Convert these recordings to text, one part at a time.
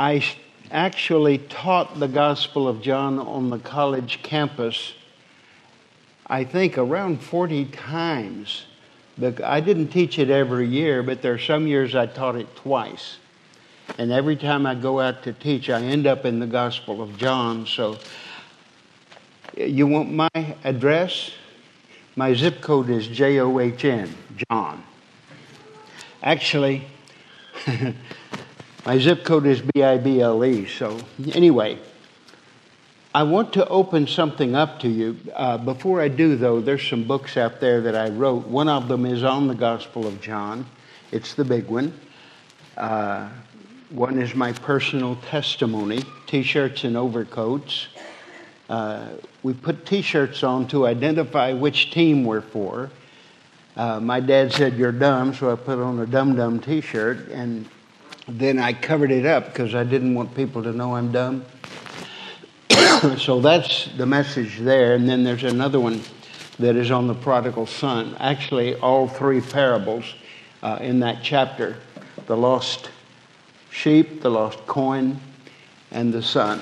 I actually taught the Gospel of John on the college campus, I think around 40 times. I didn't teach it every year, but there are some years I taught it twice. And every time I go out to teach, I end up in the Gospel of John. So, eh, you want my address? My zip code is J O H N, John. Actually, my zip code is B I B L E. So, anyway, I want to open something up to you. Uh, before I do, though, there's some books out there that I wrote. One of them is on the Gospel of John, it's the big one. Uh, one is my personal testimony, t shirts and overcoats. Uh, we put t shirts on to identify which team we're for. Uh, my dad said, You're dumb, so I put on a dum dum t shirt, and then I covered it up because I didn't want people to know I'm dumb. so that's the message there. And then there's another one that is on the prodigal son. Actually, all three parables uh, in that chapter the lost sheep, the lost coin, and the son.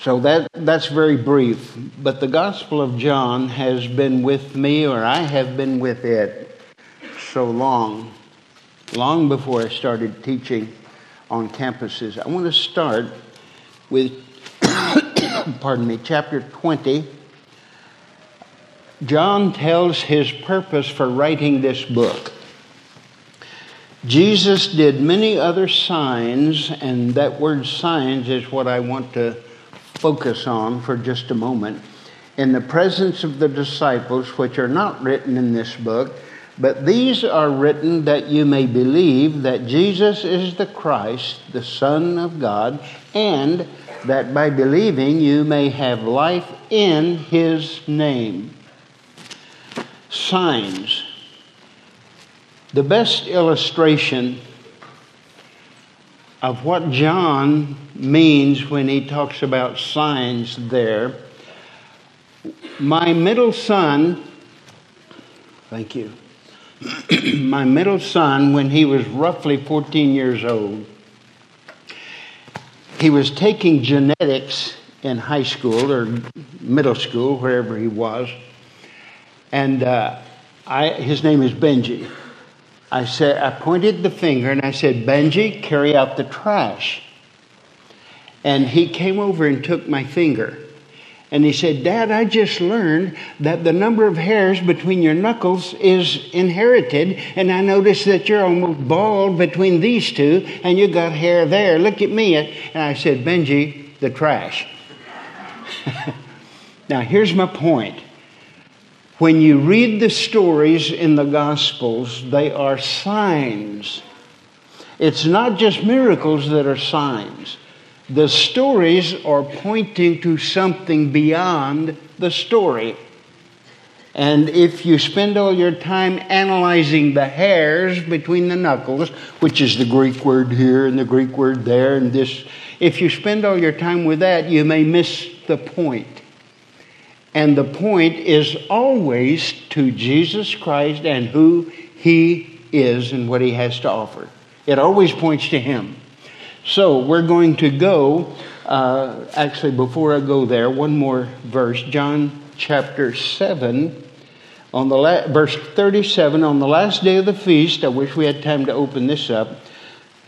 So that, that's very brief. But the Gospel of John has been with me, or I have been with it, so long, long before I started teaching on campuses. I want to start with, pardon me, chapter 20. John tells his purpose for writing this book. Jesus did many other signs, and that word signs is what I want to focus on for just a moment. In the presence of the disciples, which are not written in this book, but these are written that you may believe that Jesus is the Christ, the Son of God, and that by believing you may have life in his name. Signs. The best illustration of what John means when he talks about signs there, my middle son, thank you, my middle son, when he was roughly 14 years old, he was taking genetics in high school or middle school, wherever he was, and uh, I, his name is Benji. I said, I pointed the finger and I said, Benji, carry out the trash. And he came over and took my finger. And he said, Dad, I just learned that the number of hairs between your knuckles is inherited. And I noticed that you're almost bald between these two, and you got hair there. Look at me. And I said, Benji, the trash. now, here's my point when you read the stories in the Gospels, they are signs. It's not just miracles that are signs. The stories are pointing to something beyond the story. And if you spend all your time analyzing the hairs between the knuckles, which is the Greek word here and the Greek word there, and this, if you spend all your time with that, you may miss the point. And the point is always to Jesus Christ and who he is and what he has to offer. It always points to him. So we're going to go, uh, actually, before I go there, one more verse, John chapter 7. On the la- verse 37, on the last day of the feast, I wish we had time to open this up.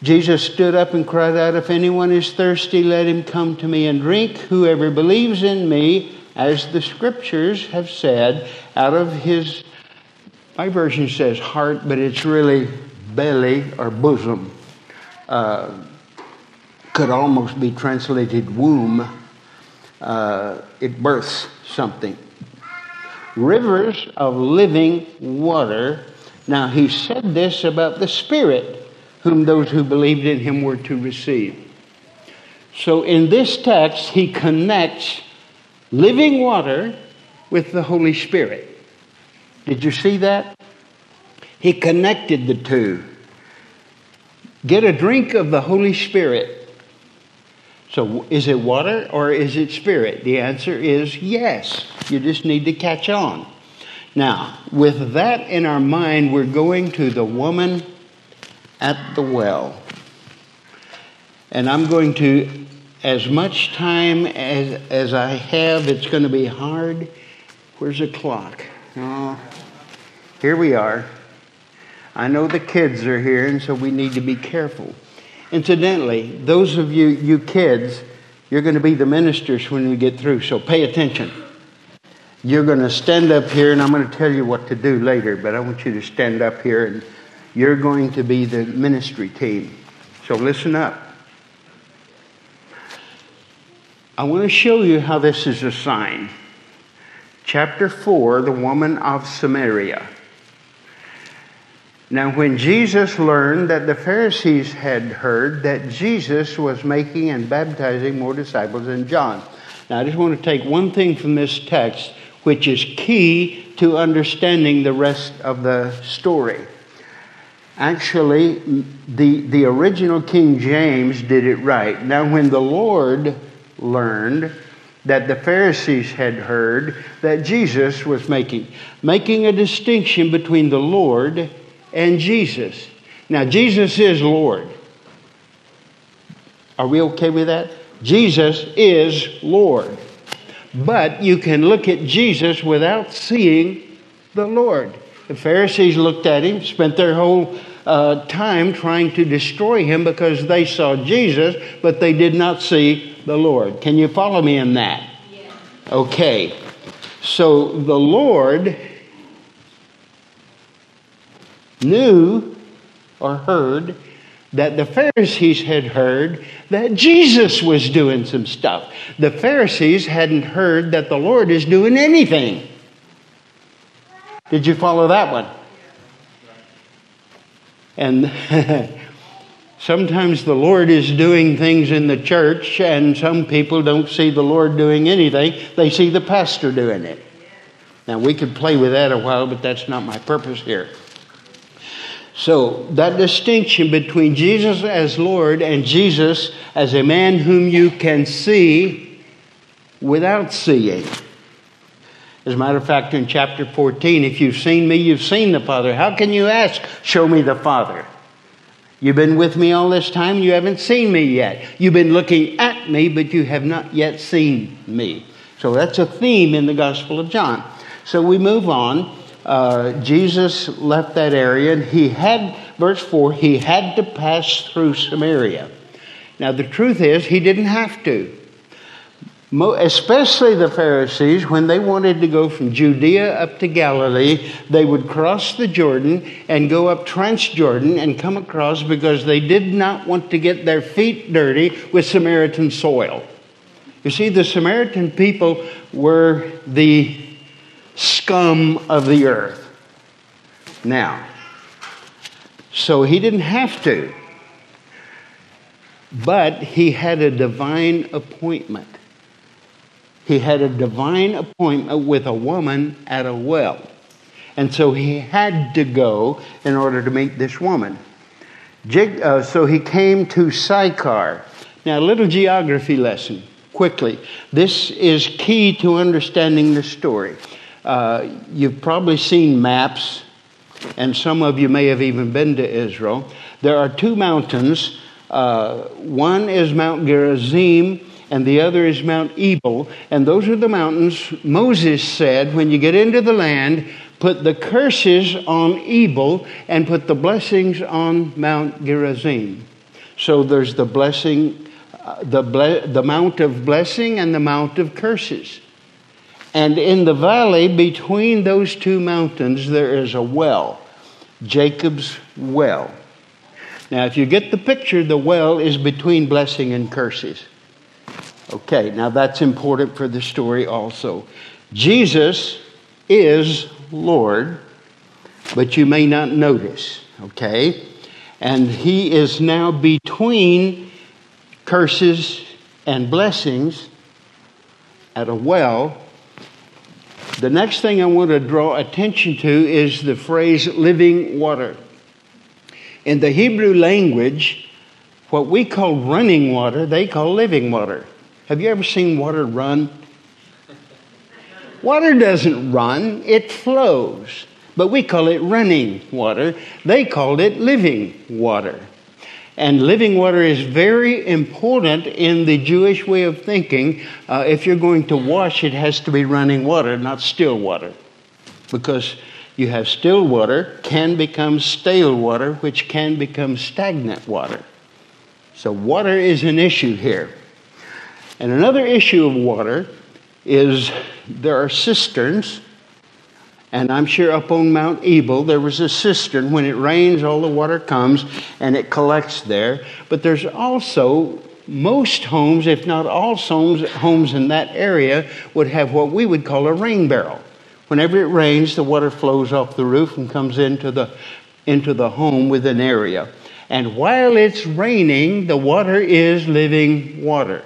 Jesus stood up and cried out, If anyone is thirsty, let him come to me and drink. Whoever believes in me, as the scriptures have said, out of his, my version says heart, but it's really belly or bosom. Uh, could almost be translated womb. Uh, it births something. Rivers of living water. Now, he said this about the Spirit, whom those who believed in him were to receive. So, in this text, he connects living water with the Holy Spirit. Did you see that? He connected the two. Get a drink of the Holy Spirit. So, is it water or is it spirit? The answer is yes. You just need to catch on. Now, with that in our mind, we're going to the woman at the well. And I'm going to, as much time as, as I have, it's going to be hard. Where's the clock? Oh, here we are. I know the kids are here, and so we need to be careful. Incidentally, those of you, you kids, you're going to be the ministers when we get through, so pay attention. You're going to stand up here, and I'm going to tell you what to do later, but I want you to stand up here, and you're going to be the ministry team. So listen up. I want to show you how this is a sign. Chapter 4, the woman of Samaria. Now, when Jesus learned that the Pharisees had heard that Jesus was making and baptizing more disciples than John. Now, I just want to take one thing from this text, which is key to understanding the rest of the story. Actually, the, the original King James did it right. Now, when the Lord learned that the Pharisees had heard that Jesus was making, making a distinction between the Lord and Jesus. Now, Jesus is Lord. Are we okay with that? Jesus is Lord. But you can look at Jesus without seeing the Lord. The Pharisees looked at him, spent their whole uh, time trying to destroy him because they saw Jesus, but they did not see the Lord. Can you follow me in that? Yes. Okay. So the Lord knew or heard that the Pharisees had heard that Jesus was doing some stuff. The Pharisees hadn't heard that the Lord is doing anything. Did you follow that one? And sometimes the Lord is doing things in the church, and some people don't see the Lord doing anything. They see the pastor doing it. Now, we could play with that a while, but that's not my purpose here. So, that distinction between Jesus as Lord and Jesus as a man whom you can see without seeing. As a matter of fact, in chapter 14, if you've seen me, you've seen the Father. How can you ask, Show me the Father? You've been with me all this time, you haven't seen me yet. You've been looking at me, but you have not yet seen me. So that's a theme in the Gospel of John. So we move on uh, Jesus left that area and he had, verse 4, he had to pass through Samaria. Now, the truth is, he didn't have to. Especially the Pharisees, when they wanted to go from Judea up to Galilee, they would cross the Jordan and go up Transjordan and come across because they did not want to get their feet dirty with Samaritan soil. You see, the Samaritan people were the scum of the earth. Now, so he didn't have to, but he had a divine appointment. He had a divine appointment with a woman at a well. And so he had to go in order to meet this woman. Uh, so he came to Sychar. Now, a little geography lesson quickly. This is key to understanding the story. Uh, you've probably seen maps, and some of you may have even been to Israel. There are two mountains. Uh, one is Mount Gerizim, and the other is Mount Ebal. And those are the mountains Moses said, when you get into the land, put the curses on Ebal and put the blessings on Mount Gerizim. So there's the blessing, uh, the, ble- the mount of blessing and the mount of curses. And in the valley between those two mountains, there is a well, Jacob's well. Now, if you get the picture, the well is between blessing and curses. Okay, now that's important for the story also. Jesus is Lord, but you may not notice, okay? And he is now between curses and blessings at a well the next thing I want to draw attention to is the phrase living water. In the Hebrew language, what we call running water, they call living water. Have you ever seen water run? Water doesn't run, it flows. But we call it running water. They called it living water. And living water is very important in the Jewish way of thinking. Uh, if you're going to wash, it has to be running water, not still water. Because you have still water, can become stale water, which can become stagnant water. So, water is an issue here. And another issue of water is there are cisterns and I'm sure up on Mount Ebal, there was a cistern. When it rains, all the water comes and it collects there. But there's also most homes, if not all homes, homes in that area, would have what we would call a rain barrel. Whenever it rains, the water flows off the roof and comes into the, into the home with an area. And while it's raining, the water is living water.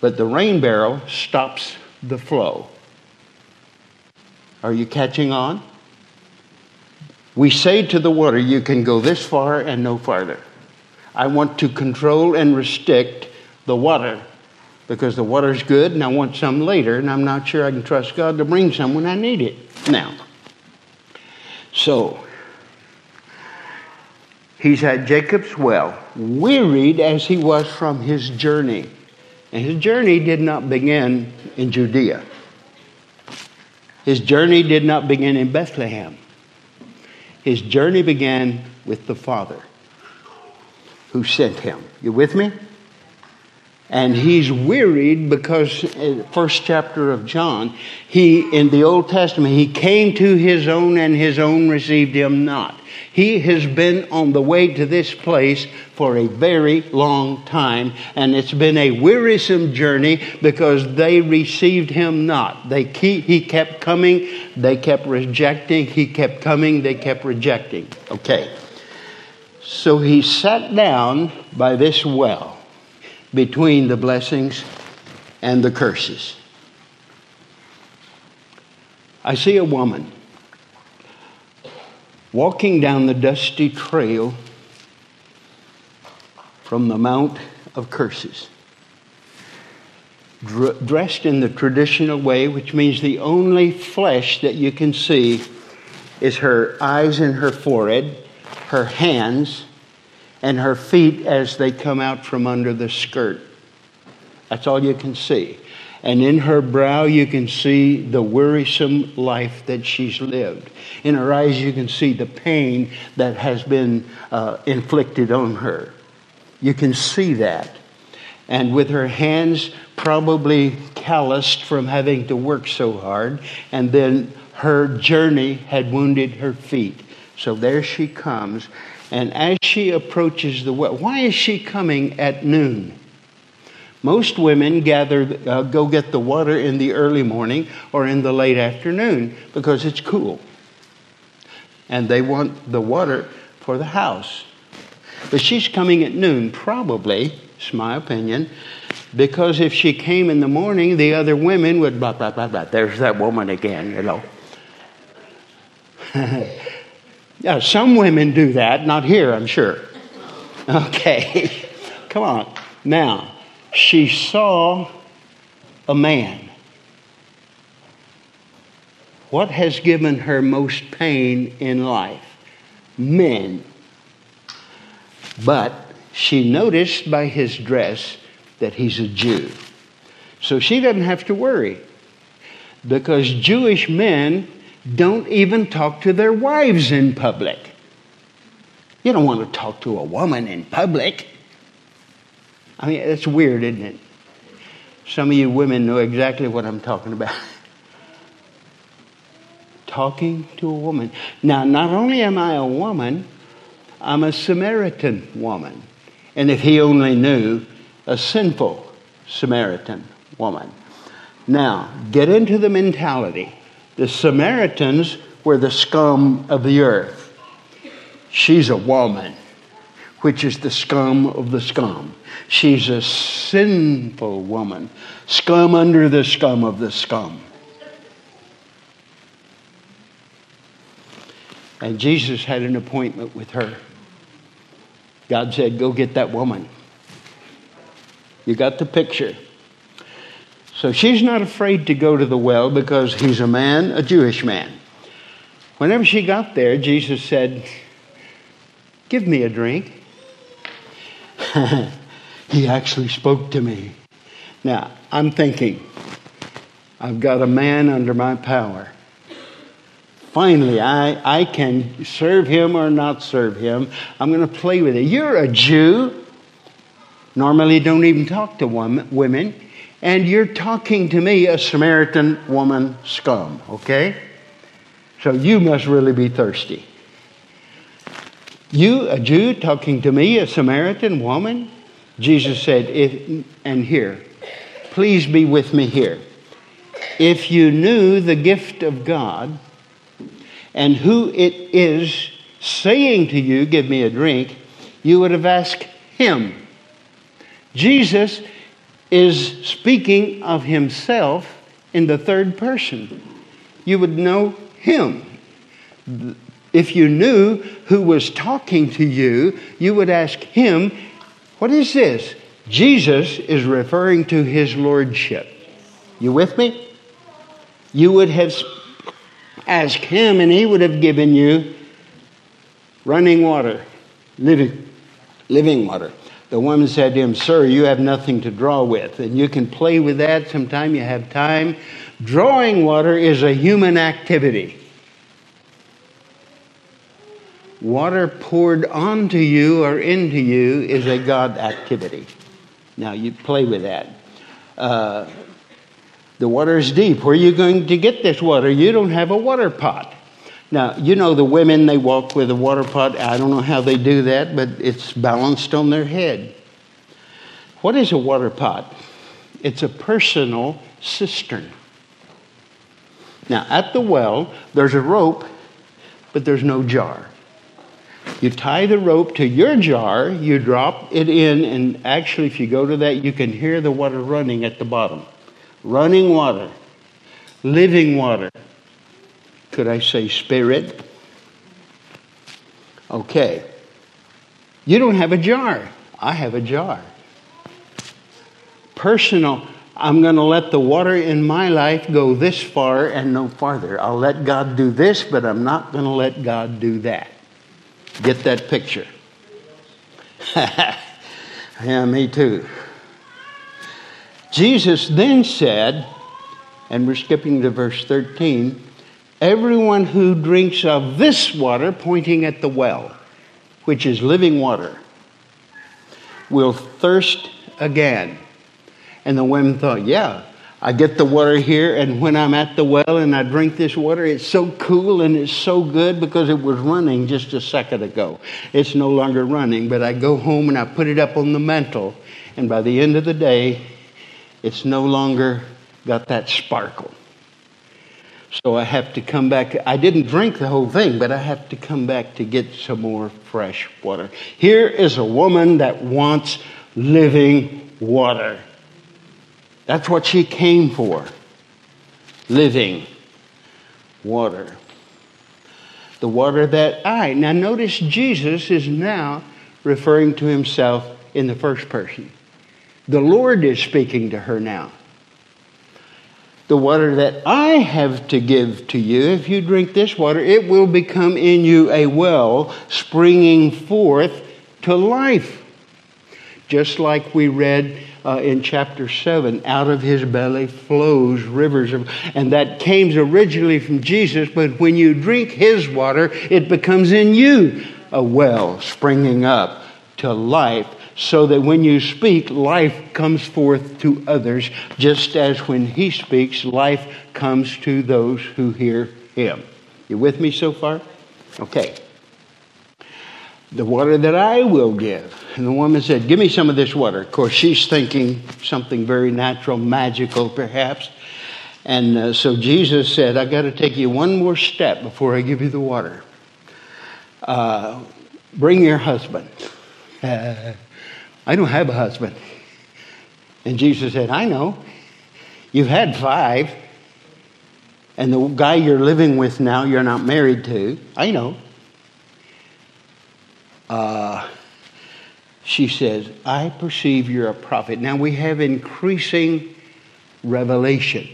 But the rain barrel stops the flow. Are you catching on? We say to the water, you can go this far and no farther. I want to control and restrict the water because the water is good and I want some later, and I'm not sure I can trust God to bring some when I need it now. So, he's at Jacob's well, wearied as he was from his journey. And his journey did not begin in Judea. His journey did not begin in Bethlehem. His journey began with the Father who sent him. You with me? And he's wearied because in the first chapter of John, he in the Old Testament, he came to his own and his own received him not. He has been on the way to this place for a very long time, and it's been a wearisome journey because they received him not. They keep, he kept coming, they kept rejecting, he kept coming, they kept rejecting. Okay. So he sat down by this well between the blessings and the curses. I see a woman walking down the dusty trail from the Mount of Curses. dressed in the traditional way, which means the only flesh that you can see is her eyes and her forehead, her hands, and her feet as they come out from under the skirt. That's all you can see. And in her brow, you can see the wearisome life that she's lived. In her eyes, you can see the pain that has been uh, inflicted on her. You can see that. And with her hands probably calloused from having to work so hard, and then her journey had wounded her feet. So there she comes. And as she approaches the well, why is she coming at noon? Most women gather, uh, go get the water in the early morning or in the late afternoon because it's cool. And they want the water for the house. But she's coming at noon, probably, it's my opinion, because if she came in the morning, the other women would blah, blah, blah, blah. There's that woman again, you know. yeah, some women do that, not here, I'm sure. Okay, come on. Now, she saw a man. What has given her most pain in life? Men. But she noticed by his dress that he's a Jew. So she doesn't have to worry because Jewish men don't even talk to their wives in public. You don't want to talk to a woman in public. I mean, it's weird, isn't it? Some of you women know exactly what I'm talking about. Talking to a woman. Now, not only am I a woman, I'm a Samaritan woman. And if he only knew, a sinful Samaritan woman. Now, get into the mentality. The Samaritans were the scum of the earth. She's a woman, which is the scum of the scum. She's a sinful woman, scum under the scum of the scum. And Jesus had an appointment with her. God said, Go get that woman. You got the picture. So she's not afraid to go to the well because he's a man, a Jewish man. Whenever she got there, Jesus said, Give me a drink. he actually spoke to me. Now, I'm thinking, I've got a man under my power. Finally, I, I can serve him or not serve him. I'm going to play with it. You're a Jew. Normally, don't even talk to women. And you're talking to me, a Samaritan woman scum, okay? So you must really be thirsty. You, a Jew, talking to me, a Samaritan woman? Jesus said, if, and here, please be with me here. If you knew the gift of God and who it is saying to you, Give me a drink, you would have asked him. Jesus is speaking of himself in the third person. You would know him. If you knew who was talking to you, you would ask him, What is this? Jesus is referring to his lordship. You with me? You would have asked him, and he would have given you running water, living, living water. The woman said to him, Sir, you have nothing to draw with. And you can play with that sometime you have time. Drawing water is a human activity. Water poured onto you or into you is a God activity. Now you play with that. Uh, the water is deep. Where are you going to get this water? You don't have a water pot. Now, you know the women, they walk with a water pot. I don't know how they do that, but it's balanced on their head. What is a water pot? It's a personal cistern. Now, at the well, there's a rope, but there's no jar. You tie the rope to your jar, you drop it in, and actually, if you go to that, you can hear the water running at the bottom. Running water, living water. Could I say spirit? Okay. You don't have a jar. I have a jar. Personal. I'm going to let the water in my life go this far and no farther. I'll let God do this, but I'm not going to let God do that. Get that picture? yeah, me too. Jesus then said, and we're skipping to verse 13 everyone who drinks of this water, pointing at the well, which is living water, will thirst again. And the women thought, yeah, I get the water here, and when I'm at the well and I drink this water, it's so cool and it's so good because it was running just a second ago. It's no longer running, but I go home and I put it up on the mantle, and by the end of the day, it's no longer got that sparkle. So I have to come back. I didn't drink the whole thing, but I have to come back to get some more fresh water. Here is a woman that wants living water. That's what she came for living water. The water that I. Now, notice Jesus is now referring to himself in the first person. The Lord is speaking to her now. The water that I have to give to you, if you drink this water, it will become in you a well springing forth to life. Just like we read uh, in chapter 7 out of his belly flows rivers of and that came originally from jesus but when you drink his water it becomes in you a well springing up to life so that when you speak life comes forth to others just as when he speaks life comes to those who hear him you with me so far okay the water that I will give. And the woman said, Give me some of this water. Of course, she's thinking something very natural, magical perhaps. And uh, so Jesus said, "I've got to take you one more step before I give you the water. Uh, bring your husband. I don't have a husband. And Jesus said, I know. You've had five. And the guy you're living with now, you're not married to. I know uh, she says, I perceive you're a prophet. Now we have increasing revelation.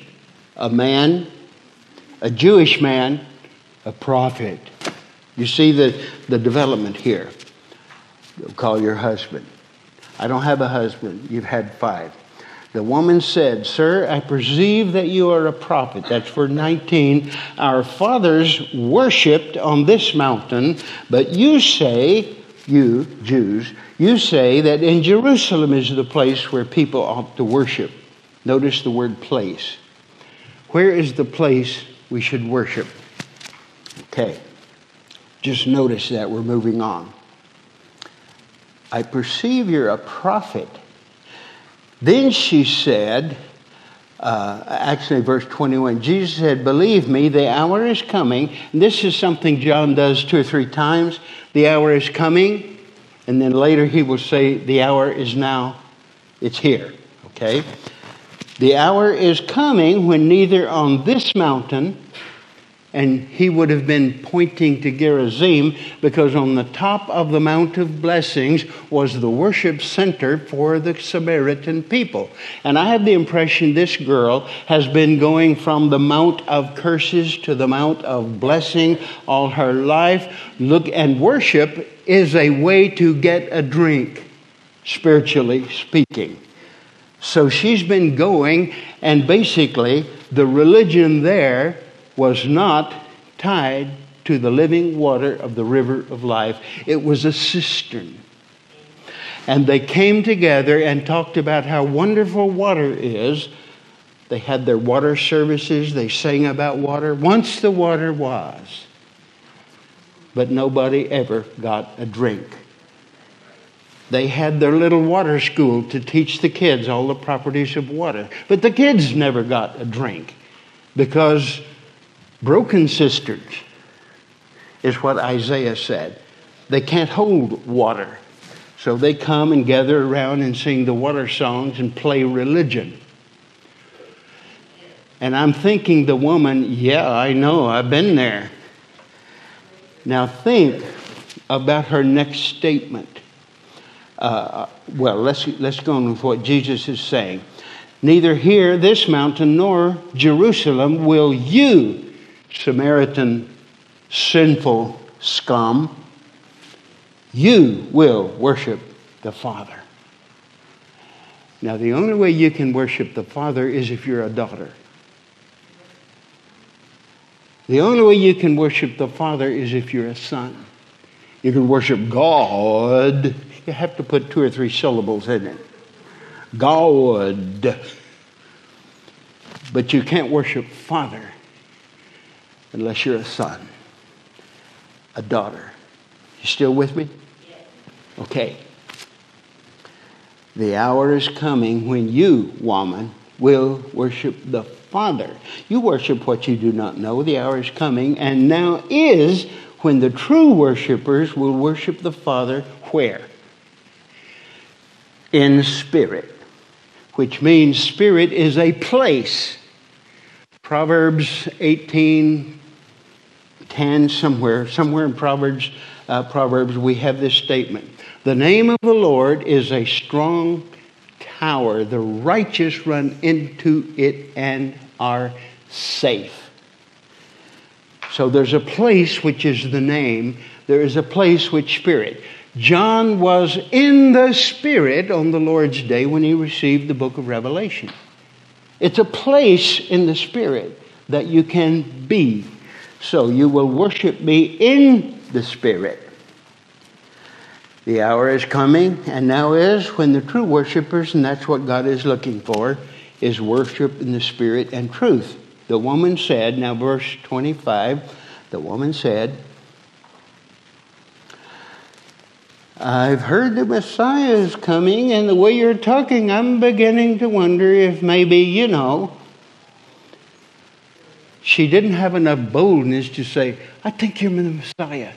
A man, a Jewish man, a prophet. You see the, the development here. Call your husband. I don't have a husband. You've had five. The woman said, Sir, I perceive that you are a prophet. That's for 19. Our fathers worshipped on this mountain, but you say, you Jews, you say that in Jerusalem is the place where people ought to worship. Notice the word place. Where is the place we should worship? Okay. Just notice that we're moving on. I perceive you're a prophet. Then she said, uh, actually, verse 21, Jesus said, Believe me, the hour is coming. And this is something John does two or three times. The hour is coming. And then later he will say, The hour is now, it's here. Okay? The hour is coming when neither on this mountain and he would have been pointing to Gerizim because on the top of the Mount of Blessings was the worship center for the Samaritan people. And I have the impression this girl has been going from the Mount of Curses to the Mount of Blessing all her life. Look, and worship is a way to get a drink, spiritually speaking. So she's been going, and basically, the religion there was not tied to the living water of the river of life, it was a cistern. And they came together and talked about how wonderful water is. They had their water services, they sang about water. Once the water was, but nobody ever got a drink. They had their little water school to teach the kids all the properties of water, but the kids never got a drink because Broken cisterns is what Isaiah said. They can't hold water. So they come and gather around and sing the water songs and play religion. And I'm thinking the woman, yeah, I know, I've been there. Now think about her next statement. Uh, well, let's, let's go on with what Jesus is saying. Neither here, this mountain, nor Jerusalem will you Samaritan sinful scum, you will worship the Father. Now, the only way you can worship the Father is if you're a daughter. The only way you can worship the Father is if you're a son. You can worship God. You have to put two or three syllables in it. God. But you can't worship Father unless you're a son, a daughter. You still with me? Okay. The hour is coming when you, woman, will worship the Father. You worship what you do not know. The hour is coming, and now is when the true worshipers will worship the Father where? In spirit, which means spirit is a place. Proverbs 18 10 somewhere, somewhere in Proverbs, uh, Proverbs, we have this statement. The name of the Lord is a strong tower. The righteous run into it and are safe. So there's a place which is the name, there is a place which spirit. John was in the Spirit on the Lord's day when he received the book of Revelation. It's a place in the Spirit that you can be so you will worship me in the Spirit. The hour is coming, and now is when the true worshipers, and that's what God is looking for, is worship in the Spirit and truth. The woman said, now verse 25, the woman said, I've heard the Messiah is coming, and the way you're talking, I'm beginning to wonder if maybe, you know, she didn't have enough boldness to say, I think you're the Messiah.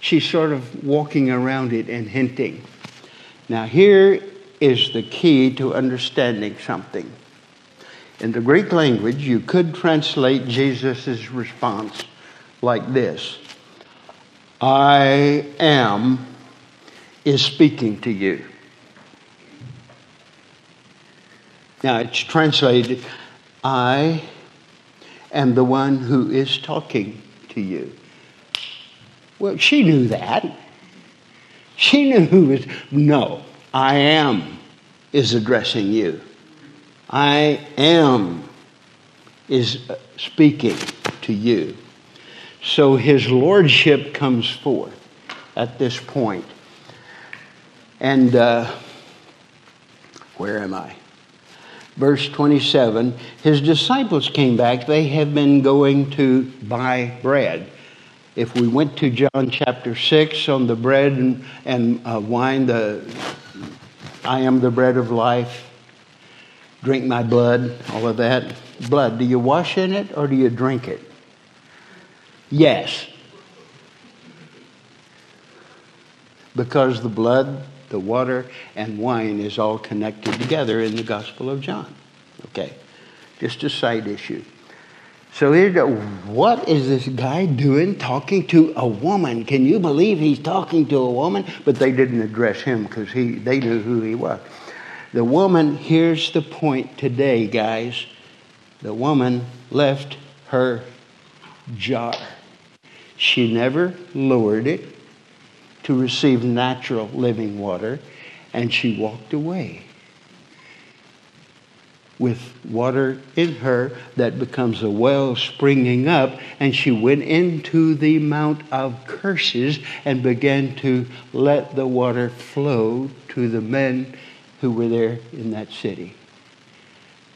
She's sort of walking around it and hinting. Now, here is the key to understanding something. In the Greek language, you could translate Jesus' response like this I am is speaking to you. Now, it's translated I am the one who is talking to you. Well, she knew that. She knew who was, no, I am is addressing you. I am is speaking to you. So his lordship comes forth at this point. And uh, where am I? Verse 27 His disciples came back. They have been going to buy bread. If we went to John chapter 6 on the bread and, and uh, wine, the I am the bread of life, drink my blood, all of that. Blood, do you wash in it or do you drink it? Yes. Because the blood, the water, and wine is all connected together in the Gospel of John. Okay, just a side issue. So what is this guy doing talking to a woman? Can you believe he's talking to a woman? But they didn't address him because he, they knew who he was. The woman, here's the point today, guys. The woman left her jar. She never lowered it to receive natural living water, and she walked away with water in her that becomes a well springing up, and she went into the Mount of Curses and began to let the water flow to the men who were there in that city.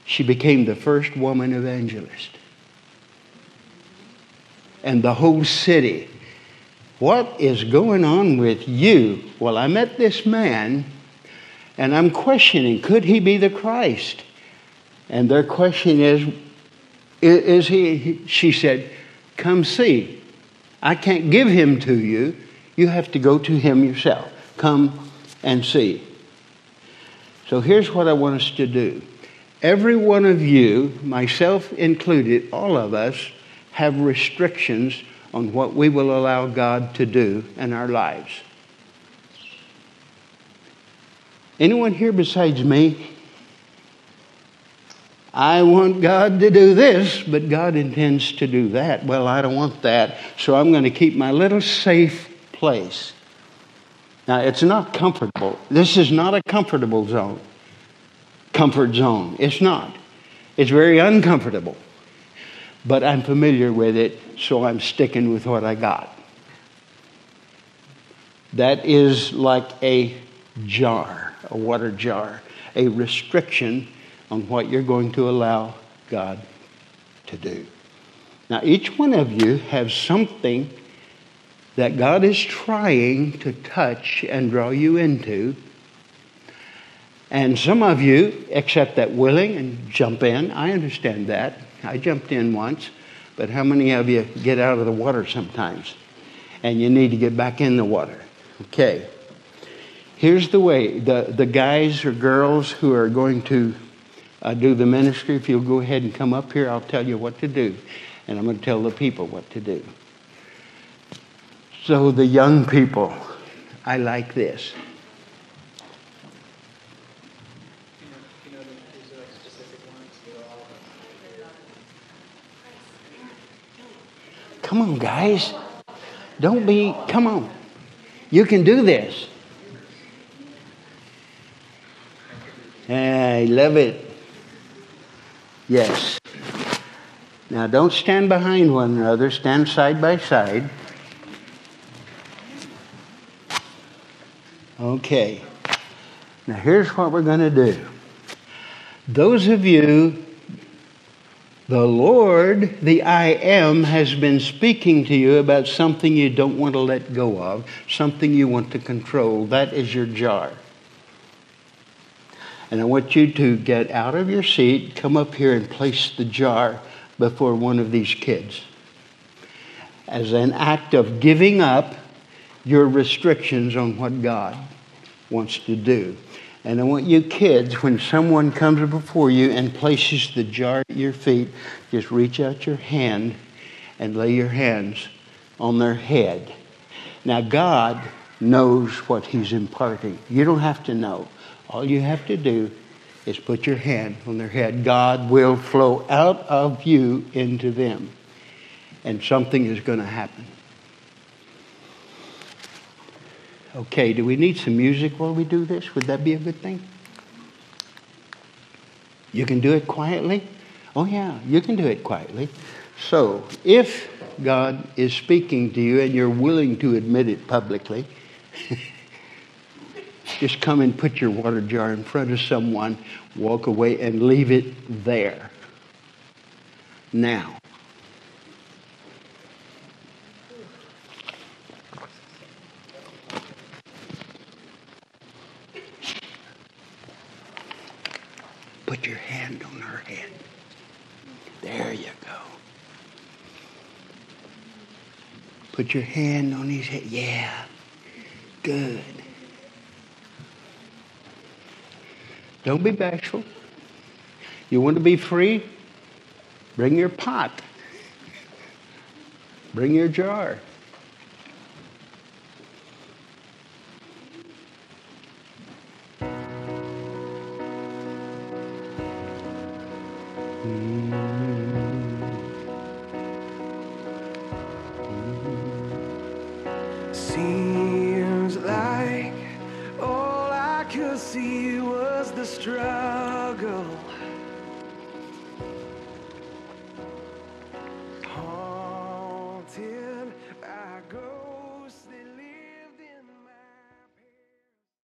She became the first woman evangelist and the whole city. What is going on with you? Well, I met this man and I'm questioning could he be the Christ? And their question is, is he? She said, Come see. I can't give him to you. You have to go to him yourself. Come and see. So here's what I want us to do. Every one of you, myself included, all of us, have restrictions on what we will allow God to do in our lives. Anyone here besides me? I want God to do this, but God intends to do that. Well, I don't want that, so I'm going to keep my little safe place. Now, it's not comfortable. This is not a comfortable zone, comfort zone. It's not. It's very uncomfortable but I'm familiar with it, so I'm sticking with what I got. That is like a jar, a water jar, a restriction on what you're going to allow God to do. Now, each one of you has something that God is trying to touch and draw you into. And some of you accept that willing and jump in. I understand that. I jumped in once, but how many of you get out of the water sometimes and you need to get back in the water? Okay. Here's the way the, the guys or girls who are going to uh, do the ministry, if you'll go ahead and come up here, I'll tell you what to do. And I'm going to tell the people what to do. So, the young people, I like this. Come on, guys. Don't be, come on. You can do this. I love it. Yes. Now don't stand behind one another, stand side by side. Okay. Now here's what we're going to do. Those of you the Lord, the I am, has been speaking to you about something you don't want to let go of, something you want to control. That is your jar. And I want you to get out of your seat, come up here, and place the jar before one of these kids as an act of giving up your restrictions on what God wants to do. And I want you kids, when someone comes before you and places the jar at your feet, just reach out your hand and lay your hands on their head. Now, God knows what He's imparting. You don't have to know. All you have to do is put your hand on their head. God will flow out of you into them, and something is going to happen. Okay, do we need some music while we do this? Would that be a good thing? You can do it quietly? Oh, yeah, you can do it quietly. So, if God is speaking to you and you're willing to admit it publicly, just come and put your water jar in front of someone, walk away, and leave it there. Now, put your hand on her head. There you go. Put your hand on his head. Yeah. Good. Don't be bashful. You want to be free? Bring your pot. Bring your jar.